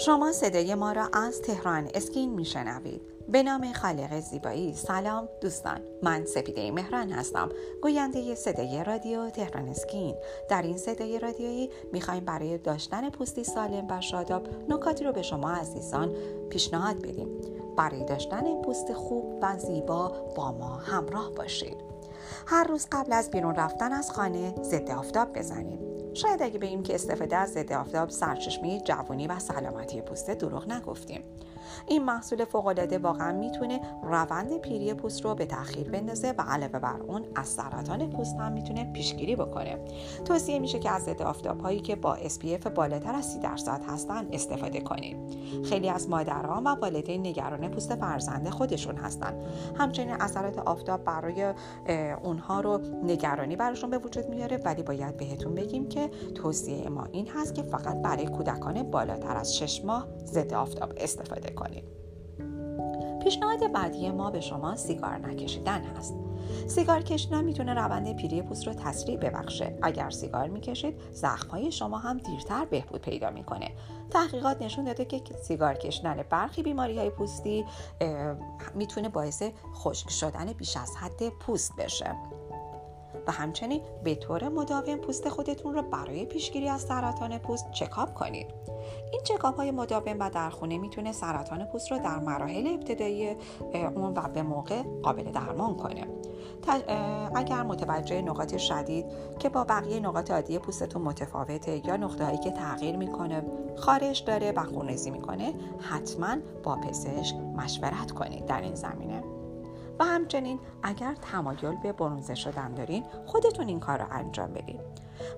شما صدای ما را از تهران اسکین میشنوید. به نام خالق زیبایی. سلام دوستان. من سپیده مهران هستم. گوینده صدای رادیو تهران اسکین. در این صدای رادیویی می‌خوایم برای داشتن پوستی سالم و شاداب نکاتی رو به شما عزیزان پیشنهاد بدیم. برای داشتن پوست خوب و زیبا با ما همراه باشید. هر روز قبل از بیرون رفتن از خانه ضد آفتاب بزنید شاید اگه بگیم که استفاده از ضد آفتاب سرچشمه جوانی و سلامتی پوست دروغ نگفتیم. این محصول فوقالعاده واقعا می‌تونه روند پیری پوست رو به تاخیر بندازه و علاوه بر اون از سرطان پوست هم می‌تونه پیشگیری بکنه. توصیه میشه که از ضد آفتاب هایی که با SPF بالاتر از 30 درصد هستن استفاده کنید خیلی از مادران و والدین نگران پوست فرزند خودشون هستن. همچنین اثرات آفتاب برای اونها رو نگرانی براشون به وجود میاره ولی باید بهتون بگیم که توصیه ما این هست که فقط برای کودکان بالاتر از 6 ماه ضد آفتاب استفاده کنید پیشنهاد بعدی ما به شما سیگار نکشیدن هست. سیگار کشیدن می‌تونه روند پیری پوست رو تسریع ببخشه. اگر سیگار می‌کشید زخمهای شما هم دیرتر بهبود پیدا می‌کنه. تحقیقات نشون داده که سیگار کشیدن برخی بیماری های پوستی می‌تونه باعث خشک شدن بیش از حد پوست بشه. و همچنین به طور مداوم پوست خودتون رو برای پیشگیری از سرطان پوست چکاپ کنید. این چکاپ های مداوم و در خونه می‌تونه سرطان پوست رو در مراحل ابتدایی اون و به موقع قابل درمان کنه. اگر متوجه نقاط شدید که با بقیه نقاط عادی پوستتون متفاوته یا نقطه که تغییر می‌کنه خارش داره و خونریزی می‌کنه حتما با پزشک مشورت کنید در این زمینه. و همچنین اگر تمایل به برونزه شدن دارین خودتون این کار رو انجام بدید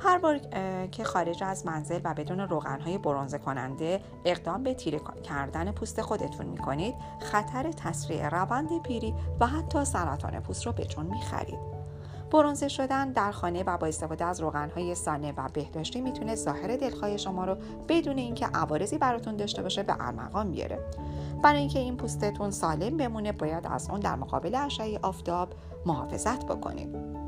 هر بار که خارج از منزل و بدون روغنهای برونزه کننده اقدام به تیره کردن پوست خودتون می‌کنید خطر تسریع روند پیری و حتی سرطان پوست رو به جون می‌خرید. برونزه شدن در خانه و با استفاده از روغنهای سانه و بهداشتی می‌تونه ظاهر دلخواه شما رو بدون اینکه عوارضی براتون داشته باشه به ارمغان بیاره. برای اینکه این پوستتون سالم بمونه باید از اون در مقابل اشعه آفتاب محافظت بکنید.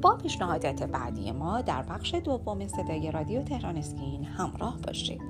با پیشنهادات بعدی ما در بخش دوم صدای رادیو تهران اسکین همراه باشید.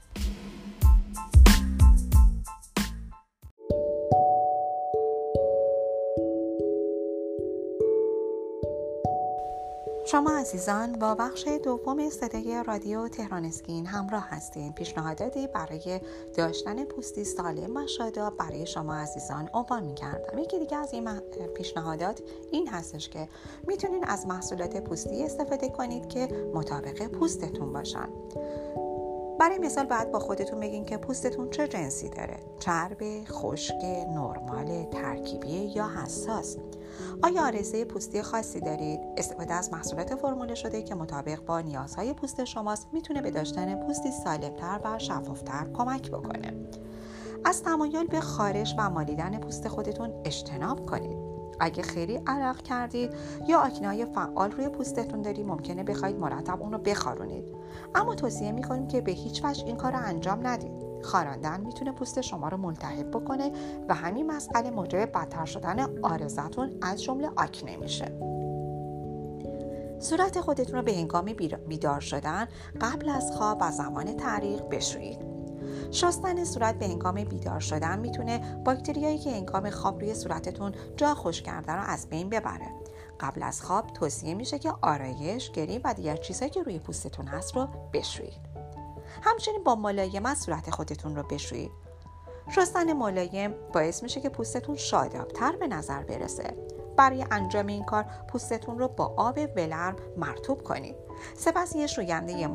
شما عزیزان با بخش دوم صدای رادیو تهران اسکین همراه هستید پیشنهاداتی برای داشتن پوستی سالم و شاداب برای شما عزیزان عنوان می کردم یکی دیگه از این پیشنهادات این هستش که می‌تونید از محصولات پوستی استفاده کنید که مطابق پوستتون باشن. برای مثال باید با خودتون بگین که پوستتون چه جنسی داره؟ چرب، خشک، نرمال، ترکیبی یا حساس. آیا آرزه پوستی خاصی دارید؟ استفاده از محصولات فرموله شده که مطابق با نیازهای پوست شماست می‌تونه به داشتن پوستی سالمتر و شفافتر کمک بکنه. از تمایل به خارش و مالیدن پوست خودتون اجتناب کنید. اگه خیلی عرق کردید یا آکنه فعال روی پوستتون دارید ممکنه بخواید مرتب اون رو بخارونید. اما توصیه می‌کنیم که به هیچ وجه این کار رو انجام ندید. خاراندن می‌تونه پوست شما رو ملتهب بکنه و همین مسئله موجب بدتر شدن آرزتون از جمله آکنه میشه. صورت خودتون رو به هنگام بیدار شدن قبل از خواب و زمان تعریق بشویید. شستن صورت به هنگام بیدار شدن می‌تونه باکتریایی که هنگام خواب روی صورتتون جا خوش کردن رو از بین ببره. قبل از خواب توصیه میشه که آرایش گریم و دیگر چیزهایی که روی پوستتون هست رو بشویید. همچنین با ملایمت صورت خودتون رو بشویید. شستن ملایم باعث میشه که پوستتون شادابتر به نظر برسه. برای انجام این کار پوستتون رو با آب ولرم مرتوب کنید. سپس یه شوینده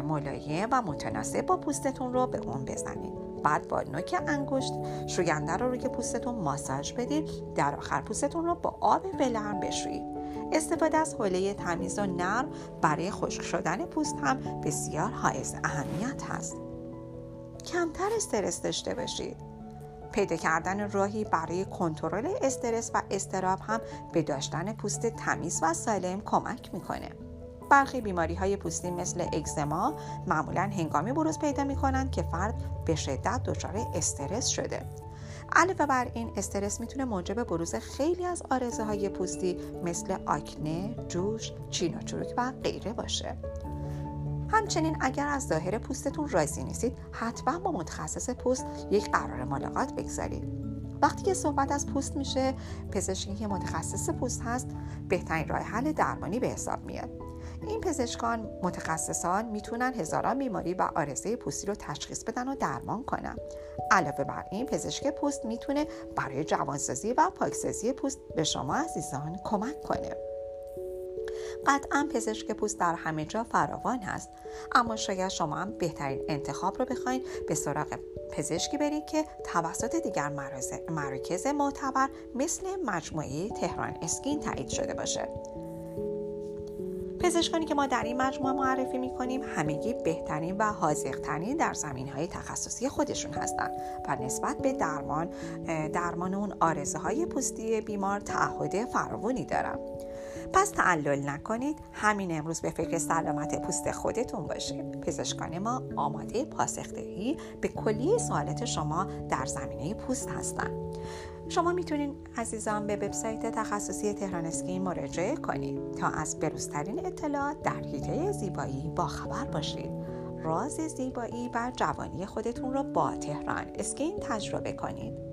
ملایم و متناسب با پوستتون رو به اون بزنید. بعد با نوک انگشت شوینده رو روی پوستتون ماساژ بدید. در آخر پوستتون رو با آب ولرم بشویید. استفاده از حوله تمیز و نرم برای خشک شدن پوست هم بسیار حائز اهمیت هست کمتر استرس داشته باشید. پیدا کردن راهی برای کنترل استرس و استراب هم به داشتن پوست تمیز و سالم کمک می‌کنه. برخی بیماری های پوستی مثل اگزما معمولا هنگامی بروز پیدا می کنند که فرد به شدت دچار استرس شده. علاوه بر این استرس می‌تونه موجب بروز خیلی از آرزه های پوستی مثل آکنه، جوش، چین و چروک و غیره باشه. همچنین اگر از ظاهر پوستتون راضی نیستید حتما با متخصص پوست یک قرار ملاقات بگذارید. وقتی که صحبت از پوست میشه پزشکی که متخصص پوست هست بهترین راه حل درمانی به حساب میاد. این پزشکان متخصصان می‌تونن هزاران بیماری و آرزه پوستی رو تشخیص بدن و درمان کنن. علاوه بر این پزشک پوست می‌تونه برای جوانسازی و پاکسازی پوست به شما عزیزان کمک کنه. قطعا پزشک پوست در همه جا فراوان هست اما شاید شما هم بهترین انتخاب رو بخواید به سراغ پزشکی برید که توسط دیگر مراکز معتبر مثل مجموعه تهران اسکین تایید شده باشه. پزشکانی که ما در این مجموعه معرفی می کنیم همگی بهترین و حاضقترین در زمین های تخصصی خودشون هستند و نسبت به درمان درمان اون آرزه های پوستی بیمار تعهد فراوانی دارم پس تعلل نکنید. همین امروز به فکر سلامت پوست خودتون باشید پزشکان ما آماده پاسخدهی به کلیه سوالات شما در زمینه پوست هستند شما می‌تونید عزیزان به وبسایت تخصصی تهران اسکین مراجعه کنید تا از بروزترین اطلاعات در حیطه زیبایی با خبر باشید. راز زیبایی و جوانی خودتون را با تهران اسکین تجربه کنید.